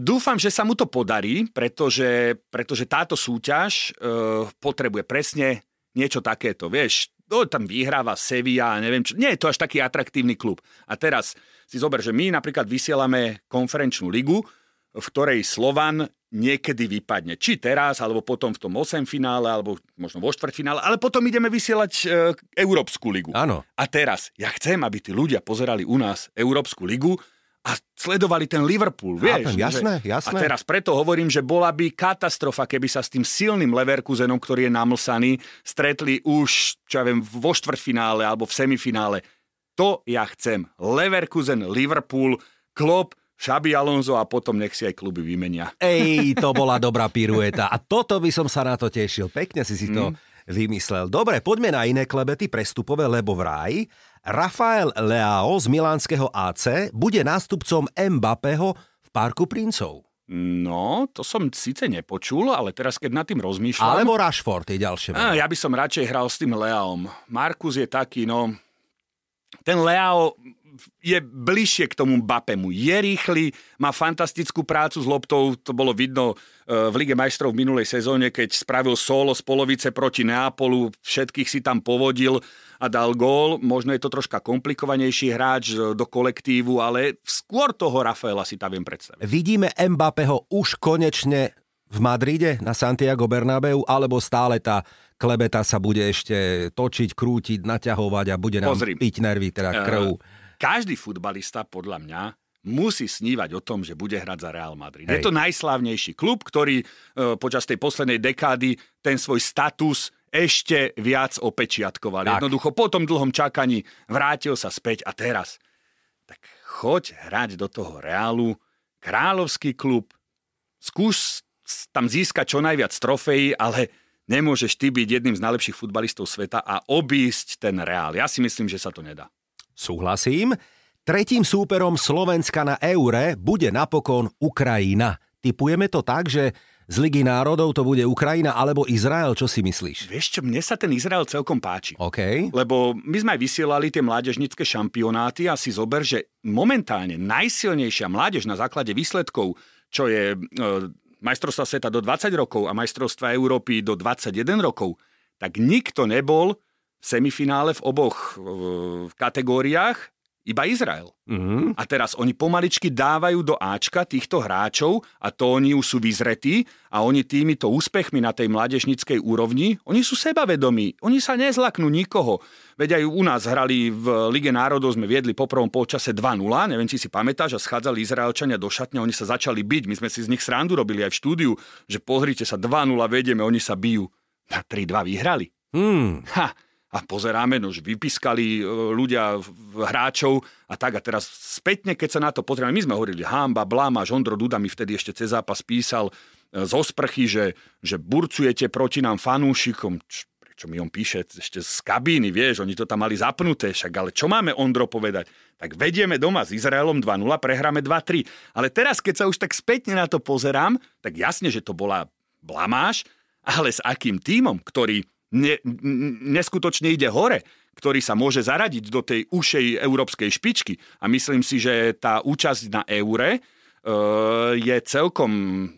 Dúfam, že sa mu to podarí, pretože, pretože táto súťaž e, potrebuje presne niečo takéto. Vieš, no, tam vyhráva Sevilla, neviem čo. Nie je to až taký atraktívny klub. A teraz si zober, že my napríklad vysielame konferenčnú ligu, v ktorej Slovan niekedy vypadne. Či teraz, alebo potom v tom 8 finále, alebo možno vo štvrťfinále, ale potom ideme vysielať e, Európsku ligu. Áno. A teraz, ja chcem, aby tí ľudia pozerali u nás Európsku ligu a sledovali ten Liverpool, vieš. Chápem, jasné, že- jasné. A teraz preto hovorím, že bola by katastrofa, keby sa s tým silným Leverkusenom, ktorý je namlsaný, stretli už, čo ja viem, vo štvrťfinále alebo v semifinále. To ja chcem. Leverkusen, Liverpool, Klopp, Xabi Alonso a potom nech si aj kluby vymenia. Ej, to bola dobrá pirueta. A toto by som sa na to tešil. Pekne si si to vymyslel. Dobre, poďme na iné klebety prestupové, lebo vraj Rafael Leao z milánskeho AC bude nástupcom Mbappého v Parku princov. No, to som síce nepočul, ale teraz keď nad tým rozmýšľam... Alebo Rashford je ďalšie. Meno. ja by som radšej hral s tým Leaom. Markus je taký, no... Ten Leao je bližšie k tomu Bapemu. Je rýchly, má fantastickú prácu s loptou, to bolo vidno e, v Lige majstrov v minulej sezóne, keď spravil solo z polovice proti Neapolu, všetkých si tam povodil a dal gól. Možno je to troška komplikovanejší hráč do kolektívu, ale skôr toho Rafaela si tam viem predstaviť. Vidíme Mbappého už konečne v Madride na Santiago Bernabeu, alebo stále tá klebeta sa bude ešte točiť, krútiť, naťahovať a bude nám Pozri. piť nervy, teda krv. Každý futbalista, podľa mňa, musí snívať o tom, že bude hrať za Real Madrid. Hej. Je to najslávnejší klub, ktorý e, počas tej poslednej dekády ten svoj status ešte viac opečiatkoval. Tak. Jednoducho po tom dlhom čakaní vrátil sa späť a teraz. Tak choď hrať do toho Reálu, kráľovský klub, skús tam získať čo najviac trofejí, ale nemôžeš ty byť jedným z najlepších futbalistov sveta a obísť ten Reál. Ja si myslím, že sa to nedá. Súhlasím. Tretím súperom Slovenska na Eure bude napokon Ukrajina. Typujeme to tak, že z Ligy národov to bude Ukrajina alebo Izrael, čo si myslíš? Vieš čo, mne sa ten Izrael celkom páči. OK. Lebo my sme aj vysielali tie mládežnické šampionáty a si zober, že momentálne najsilnejšia mládež na základe výsledkov, čo je e, majstrovstva sveta do 20 rokov a majstrovstva Európy do 21 rokov, tak nikto nebol semifinále v oboch e, kategóriách, iba Izrael. Mhm. A teraz oni pomaličky dávajú do Ačka týchto hráčov a to oni už sú vyzretí a oni týmito úspechmi na tej mládežnickej úrovni, oni sú sebavedomí, oni sa nezlaknú nikoho. Veď aj u nás hrali v Lige národov, sme viedli po prvom polčase 2-0, neviem, či si pamätáš, a schádzali Izraelčania do šatne, oni sa začali byť, my sme si z nich srandu robili aj v štúdiu, že pozrite sa, 2-0 vedieme, oni sa bijú. A 3-2 vyhrali. Hmm. Ha, a pozeráme, no už vypískali e, ľudia hráčov a tak a teraz spätne, keď sa na to pozrieme, my sme hovorili hamba, blama, Žondro Duda mi vtedy ešte cez zápas písal e, zo sprchy, že, že burcujete proti nám fanúšikom, Č- prečo mi on píše ešte z kabíny, vieš, oni to tam mali zapnuté, však ale čo máme Ondro povedať? Tak vedieme doma s Izraelom 2-0, prehráme 2-3. Ale teraz, keď sa už tak spätne na to pozerám, tak jasne, že to bola blamáž, ale s akým tímom, ktorý ne, neskutočne ide hore, ktorý sa môže zaradiť do tej ušej európskej špičky. A myslím si, že tá účasť na eure e, je celkom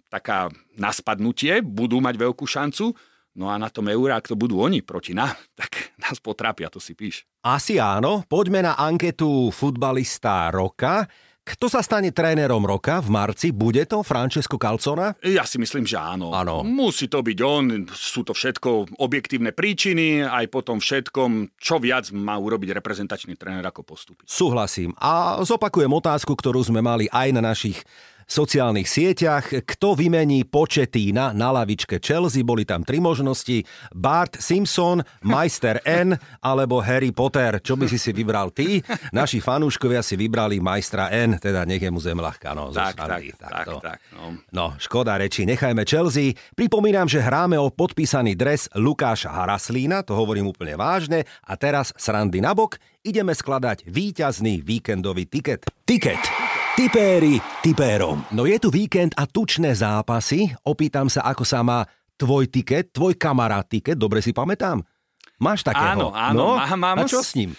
taká na spadnutie, budú mať veľkú šancu, no a na tom eure, ak to budú oni proti nám, tak nás potrápia, to si píš. Asi áno. Poďme na anketu futbalista roka. Kto sa stane trénerom roka v marci? Bude to Francesco Calzona? Ja si myslím, že áno. Áno. Musí to byť on, sú to všetko objektívne príčiny, aj po tom všetkom, čo viac má urobiť reprezentačný tréner, ako postúpiť. Súhlasím. A zopakujem otázku, ktorú sme mali aj na našich sociálnych sieťach. Kto vymení Početína na lavičke Chelsea? Boli tam tri možnosti. Bart Simpson, Majster N alebo Harry Potter. Čo by si si vybral ty? Naši fanúškovia si vybrali Majstra N, teda nech je mu zem ľahká. No, Tak, tak, tak, takto. tak. No. No, škoda reči, nechajme Chelsea. Pripomínam, že hráme o podpísaný dres Lukáša Haraslína, to hovorím úplne vážne. A teraz srandy nabok, ideme skladať víťazný víkendový tiket. Tiket. Tipéri tipérom. No je tu víkend a tučné zápasy. Opýtam sa, ako sa má tvoj tiket, tvoj kamarát tiket, dobre si pamätám? Máš takého? Áno, áno, no? má, mám. A čo s ním?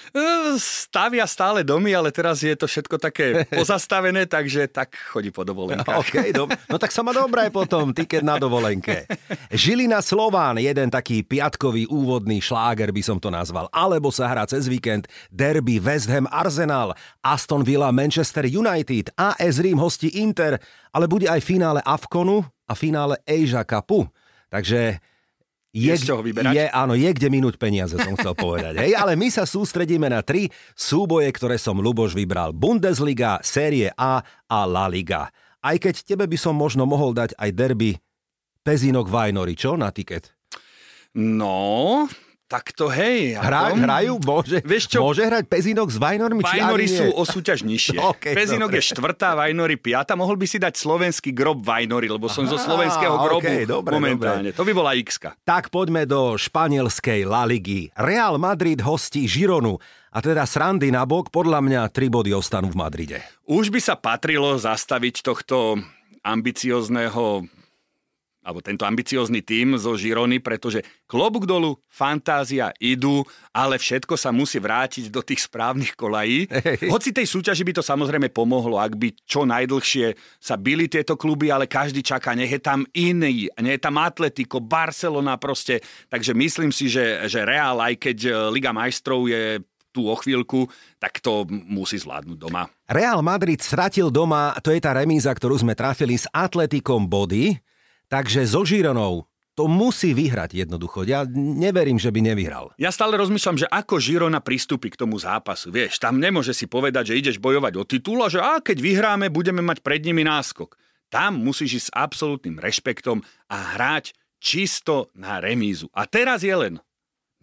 Stavia stále domy, ale teraz je to všetko také pozastavené, takže tak chodí po dovolenkách. OK, dob- no tak sa má dobré potom, tiket na dovolenke. Žilina Slován, jeden taký piatkový úvodný šláger by som to nazval. Alebo sa hrá cez víkend derby West Ham Arsenal, Aston Villa Manchester United, AS Rím hosti Inter, ale bude aj finále Avkonu a finále Asia Cupu. Takže je, Je z čoho vyberať? je, áno, je kde minúť peniaze, som chcel povedať. Hej, ale my sa sústredíme na tri súboje, ktoré som Luboš vybral. Bundesliga, Série A a La Liga. Aj keď tebe by som možno mohol dať aj derby Pezinok Vajnori, čo na tiket? No, tak to hej. Ako? hrajú? Môže, Vieš čo? môže hrať Pezinok s Vajnormi? Vajnory sú o súťaž nižšie. OK, Pezinok dobre. je štvrtá, Vajnory piata. Mohol by si dať slovenský grob Vajnory, lebo som zo Aha, slovenského grobu OK, dobre, momentálne. To by bola x Tak poďme do španielskej La Ligy. Real Madrid hostí Žironu. A teda srandy na bok, podľa mňa tri body ostanú v Madride. Už by sa patrilo zastaviť tohto ambiciozného alebo tento ambiciózny tím zo Žirony, pretože klobúk dolu, fantázia idú, ale všetko sa musí vrátiť do tých správnych kolají. Hoci tej súťaži by to samozrejme pomohlo, ak by čo najdlhšie sa bili tieto kluby, ale každý čaká, nech je tam iný, nech je tam Atletico, Barcelona proste. Takže myslím si, že, že Real, aj keď e, Liga majstrov je tu o chvíľku, tak to musí zvládnuť doma. Real Madrid stratil doma, to je tá remíza, ktorú sme trafili s Atletikom body, takže so Žironou to musí vyhrať jednoducho. Ja neverím, že by nevyhral. Ja stále rozmýšľam, že ako Žirona pristúpi k tomu zápasu. Vieš, tam nemôže si povedať, že ideš bojovať o titul a že a keď vyhráme, budeme mať pred nimi náskok. Tam musíš ísť s absolútnym rešpektom a hrať čisto na remízu. A teraz je len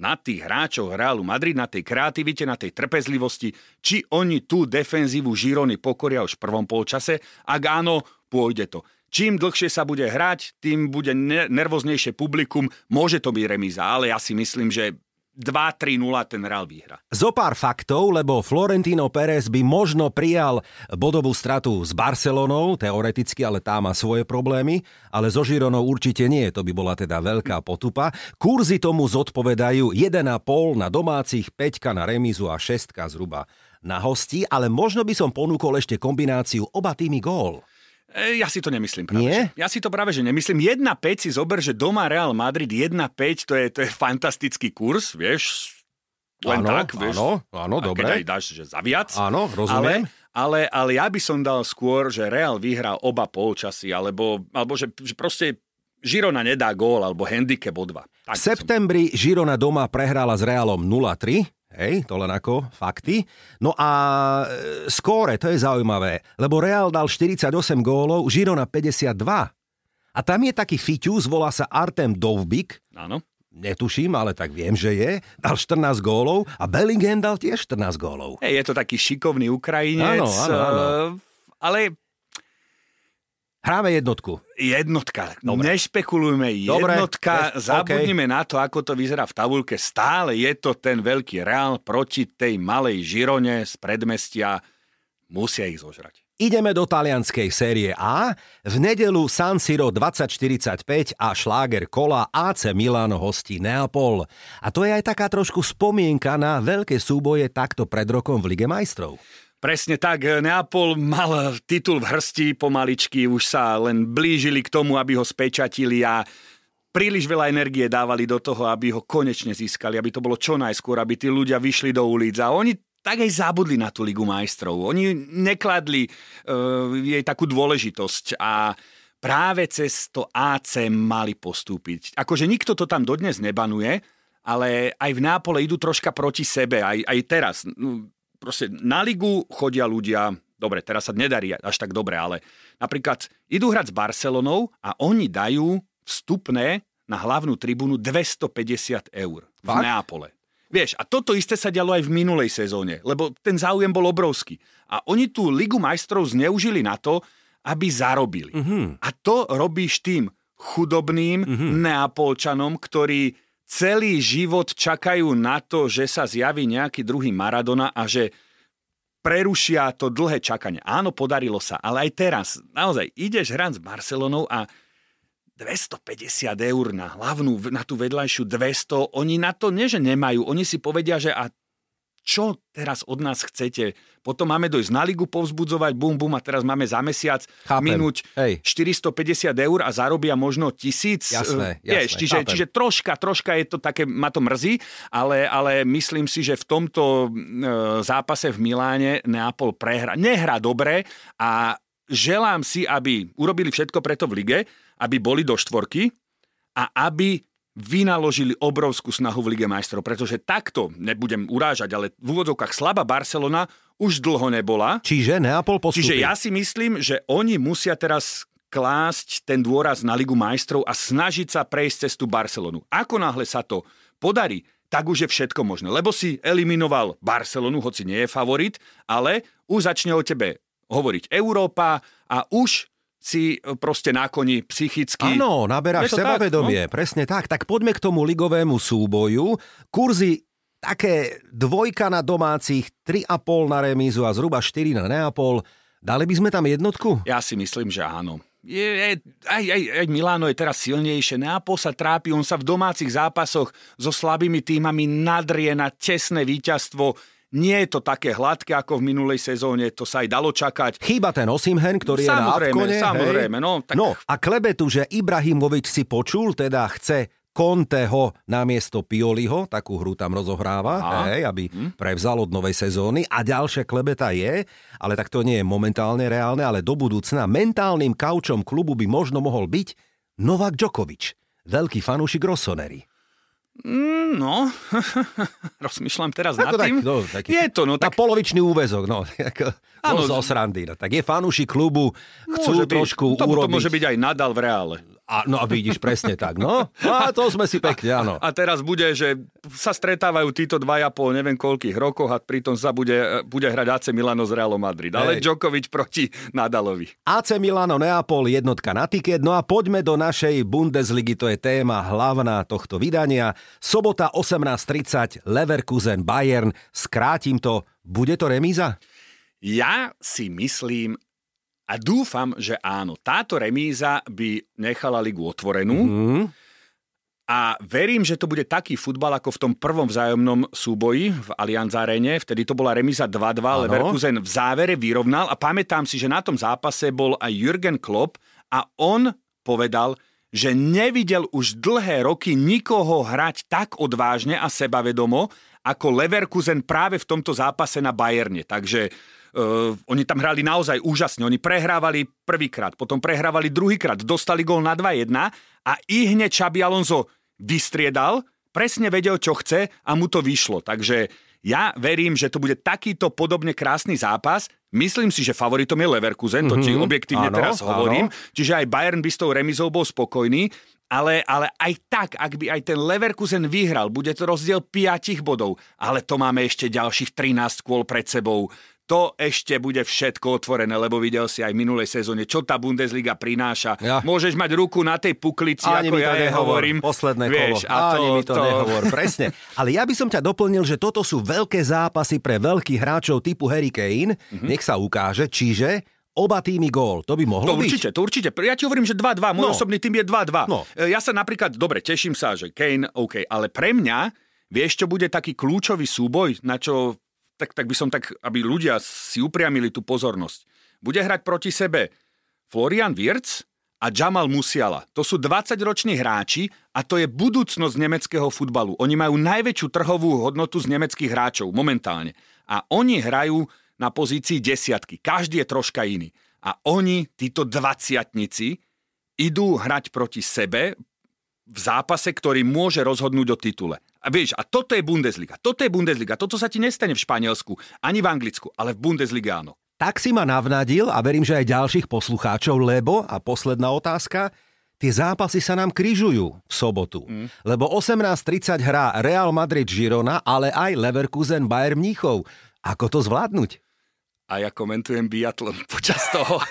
na tých hráčov Realu Madrid, na tej kreativite, na tej trpezlivosti, či oni tú defenzívu Žirony pokoria už v prvom polčase. Ak áno, pôjde to. Čím dlhšie sa bude hrať, tým bude nervóznejšie publikum. Môže to byť remíza, ale ja si myslím, že 2-3-0 ten Real vyhra. Zo pár faktov, lebo Florentino Pérez by možno prijal bodovú stratu s Barcelonou, teoreticky, ale tá má svoje problémy, ale so Žironou určite nie, to by bola teda veľká potupa. Kurzy tomu zodpovedajú 1,5 na domácich, 5 na remízu a 6 zhruba na hosti, ale možno by som ponúkol ešte kombináciu oba týmy gól. E, ja si to nemyslím práve. Nie? Že. Ja si to práve, že nemyslím. 1,5 si zober, že doma Real Madrid 1,5 to je, to je fantastický kurz, vieš, len áno, tak, vieš. Áno, áno, a dobre. keď aj dáš, že za viac. Áno, rozumiem. Ale, ale, ale ja by som dal skôr, že Real vyhrá oba polčasy, alebo, alebo že, že proste Žirona nedá gól, alebo handicap o 2. v septembri Žirona doma prehrala s Realom 0-3, Hej, to len ako fakty. No a e, skóre, to je zaujímavé, lebo Real dal 48 gólov, Žirona 52. A tam je taký fiťus, volá sa Artem Dovbik. Áno. Netuším, ale tak viem, že je. Dal 14 gólov a Bellingham dal tiež 14 gólov. Hej, je to taký šikovný Ukrajinec. Áno, áno, áno. eh, Ale Hráme jednotku. Jednotka. Dobre. Nešpekulujme. Dobre. Jednotka. Neš- Zabudnime na to, ako to vyzerá v tabulke. Stále je to ten veľký reál proti tej malej Žirone z predmestia. Musia ich zožrať. Ideme do talianskej série A. V nedelu San Siro 2045 a šláger kola AC Milan hostí Neapol. A to je aj taká trošku spomienka na veľké súboje takto pred rokom v Lige majstrov. Presne tak, Neapol mal titul v hrsti pomaličky, už sa len blížili k tomu, aby ho spečatili a príliš veľa energie dávali do toho, aby ho konečne získali, aby to bolo čo najskôr, aby tí ľudia vyšli do ulic a oni tak aj zabudli na tú Ligu majstrov. Oni nekladli uh, jej takú dôležitosť a práve cez to AC mali postúpiť. Akože nikto to tam dodnes nebanuje, ale aj v Nápole idú troška proti sebe, aj, aj teraz. Proste na ligu chodia ľudia, dobre, teraz sa nedarí až tak dobre, ale napríklad idú hrať s Barcelonou a oni dajú vstupné na hlavnú tribúnu 250 eur v Fakt? Neapole. Vieš, a toto isté sa dialo aj v minulej sezóne, lebo ten záujem bol obrovský. A oni tú Ligu majstrov zneužili na to, aby zarobili. Mhm. A to robíš tým chudobným Neapolčanom, ktorí celý život čakajú na to, že sa zjaví nejaký druhý Maradona a že prerušia to dlhé čakanie. Áno, podarilo sa, ale aj teraz, naozaj, ideš hrať s Barcelonou a 250 eur na hlavnú, na tú vedľajšiu 200, oni na to nie, že nemajú, oni si povedia, že a čo teraz od nás chcete? Potom máme dojsť na ligu povzbudzovať, bum, bum, a teraz máme za mesiac Chápem. minúť Hej. 450 eur a zarobia možno tisíc. Jasné, Vieš, jasné, čiže, chápem. čiže troška, troška je to také, ma to mrzí, ale, ale myslím si, že v tomto e, zápase v Miláne Neapol prehra. Nehrá dobre a želám si, aby urobili všetko preto v lige, aby boli do štvorky a aby vynaložili obrovskú snahu v Lige majstrov, pretože takto, nebudem urážať, ale v úvodzovkách slabá Barcelona už dlho nebola. Čiže Neapol postupí. Čiže ja si myslím, že oni musia teraz klásť ten dôraz na Ligu majstrov a snažiť sa prejsť cez tú Barcelonu. Ako náhle sa to podarí, tak už je všetko možné. Lebo si eliminoval Barcelonu, hoci nie je favorit, ale už začne o tebe hovoriť Európa a už si e, proste na koni psychicky. Áno, naberáš to tak, no. sebavedomie, presne tak. Tak poďme k tomu ligovému súboju. Kurzy také dvojka na domácich, 3,5 na remízu a zhruba 4 na Neapol. Dali by sme tam jednotku? Ja si myslím, že áno. Je, je, aj, aj, aj Milano je teraz silnejšie. Neapol sa trápi, on sa v domácich zápasoch so slabými týmami nadrie na tesné víťazstvo. Nie je to také hladké ako v minulej sezóne, to sa aj dalo čakať. Chýba ten Osimhen, ktorý je na Samozrejme, Avkone. samozrejme, hej? no, tak- no a klebetu, že Ibrahimovič si počul, teda chce Conteho namiesto Pioliho, takú hru tam rozohráva, hej, aby prevzal od novej sezóny. A ďalšia klebeta je, ale tak to nie je momentálne reálne, ale do budúcna mentálnym kaučom klubu by možno mohol byť Novak Djokovic. veľký fanúšik Rossoneri. Mm, no, rozmýšľam teraz nad tým. No, taký, je to, no tak... Na polovičný úvezok, no. Áno, no, zo srandy, no. Tak je fanúšik klubu, chcú môže trošku byť, to, urobiť... To môže byť aj nadal v reále. A, no a vidíš, presne tak, no. A to sme si pekne, áno. A teraz bude, že sa stretávajú títo dvaja po neviem koľkých rokoch a pritom sa bude, bude hrať AC Milano z Realom Madrid. Ale Hej. Djokovic proti Nadalovi. AC Milano Neapol jednotka na tiket. No a poďme do našej Bundesligy, to je téma hlavná tohto vydania. Sobota 18.30, Leverkusen Bayern. Skrátim to, bude to remíza? Ja si myslím, a dúfam, že áno. Táto remíza by nechala ligu otvorenú. Mm-hmm. A verím, že to bude taký futbal ako v tom prvom vzájomnom súboji v Allianz Arene. Vtedy to bola remíza 2-2, ale Leverkusen v závere vyrovnal a pamätám si, že na tom zápase bol aj Jürgen Klopp a on povedal, že nevidel už dlhé roky nikoho hrať tak odvážne a sebavedomo, ako Leverkusen práve v tomto zápase na Bayerne. Takže Uh, oni tam hrali naozaj úžasne. Oni prehrávali prvýkrát, potom prehrávali druhýkrát, dostali gol na 2-1 a i hneď Čabi Alonso vystriedal, presne vedel, čo chce a mu to vyšlo. Takže ja verím, že to bude takýto podobne krásny zápas. Myslím si, že favoritom je Leverkusen, to či mhm. objektívne áno, teraz hovorím. Áno. Čiže aj Bayern by s tou remizou bol spokojný. Ale, ale aj tak, ak by aj ten Leverkusen vyhral, bude to rozdiel 5 bodov. Ale to máme ešte ďalších 13 kôl pred sebou to ešte bude všetko otvorené, lebo videl si aj minulej sezóne, čo tá Bundesliga prináša. Ja. Môžeš mať ruku na tej puklici, Ani ako ja je hovorím. Posledné Vieš, kolo. A to, Ani mi to, to... nehovor, presne. Ale ja by som ťa doplnil, že toto sú veľké zápasy pre veľkých hráčov typu Harry Kane. Mm-hmm. Nech sa ukáže, čiže oba týmy gól. To by mohlo to byť? určite, to určite. Ja ti hovorím, že 2-2. Môj no. osobný tým je 2-2. No. E, ja sa napríklad, dobre, teším sa, že Kane, OK, ale pre mňa, vieš, čo bude taký kľúčový súboj, na čo tak, tak by som tak, aby ľudia si upriamili tú pozornosť. Bude hrať proti sebe Florian Wirtz a Jamal Musiala. To sú 20-roční hráči a to je budúcnosť nemeckého futbalu. Oni majú najväčšiu trhovú hodnotu z nemeckých hráčov momentálne. A oni hrajú na pozícii desiatky. Každý je troška iný. A oni, títo dvaciatnici, idú hrať proti sebe v zápase, ktorý môže rozhodnúť o titule. A vieš, a toto je Bundesliga. Toto je Bundesliga. Toto sa ti nestane v Španielsku, ani v Anglicku, ale v Bundesliga áno. Tak si ma navnadil a verím, že aj ďalších poslucháčov, lebo, a posledná otázka, tie zápasy sa nám križujú v sobotu. Mm. Lebo 18.30 hrá Real Madrid Girona, ale aj Leverkusen Bayern Mníchov. Ako to zvládnuť? A ja komentujem biatlon počas toho.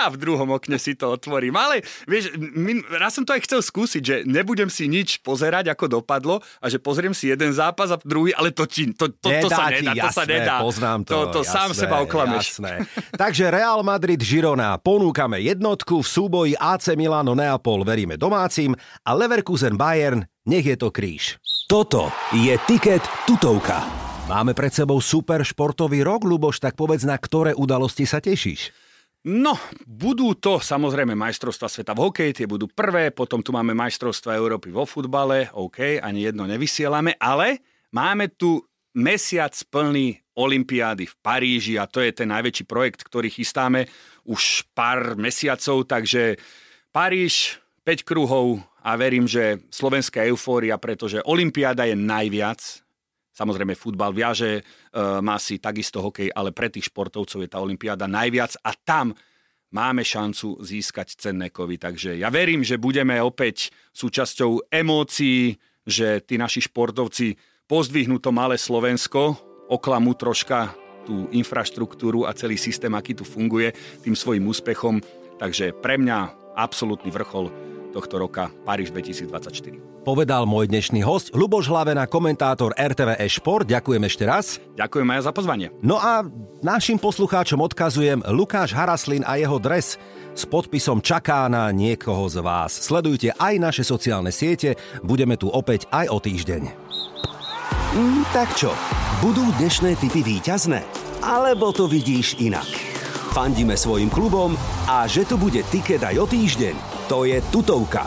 A v druhom okne si to otvorím. Ale vieš, my, raz som to aj chcel skúsiť, že nebudem si nič pozerať, ako dopadlo a že pozriem si jeden zápas a druhý, ale to, ti, to, to, to, to sa nedá. Jasné, to sa nedá. Poznám to. To, to jasné, sám seba oklameš. Jasné. Takže Real Madrid Girona ponúkame jednotku v súboji AC Milano Neapol veríme domácim a Leverkusen Bayern nech je to kríž. Toto je tiket tutovka. Máme pred sebou super športový rok, Luboš, tak povedz, na ktoré udalosti sa tešíš? No, budú to samozrejme majstrovstva sveta v hokeji, tie budú prvé, potom tu máme majstrovstva Európy vo futbale, OK, ani jedno nevysielame, ale máme tu mesiac plný Olympiády v Paríži a to je ten najväčší projekt, ktorý chystáme už pár mesiacov, takže Paríž, 5 kruhov a verím, že slovenská eufória, pretože Olympiáda je najviac Samozrejme, futbal viaže, e, si takisto hokej, ale pre tých športovcov je tá Olympiáda najviac a tam máme šancu získať cenné kovy. Takže ja verím, že budeme opäť súčasťou emócií, že tí naši športovci pozdvihnú to malé Slovensko, oklamú troška tú infraštruktúru a celý systém, aký tu funguje, tým svojim úspechom. Takže pre mňa absolútny vrchol tohto roka Paríž 2024 povedal môj dnešný host, Luboš Hlavena, komentátor RTV Šport. Ďakujem ešte raz. Ďakujem aj za pozvanie. No a našim poslucháčom odkazujem Lukáš Haraslin a jeho dres s podpisom čaká na niekoho z vás. Sledujte aj naše sociálne siete, budeme tu opäť aj o týždeň. Mm, tak čo, budú dnešné typy výťazné? Alebo to vidíš inak? Fandíme svojim klubom a že tu bude tiket aj o týždeň, to je tutovka.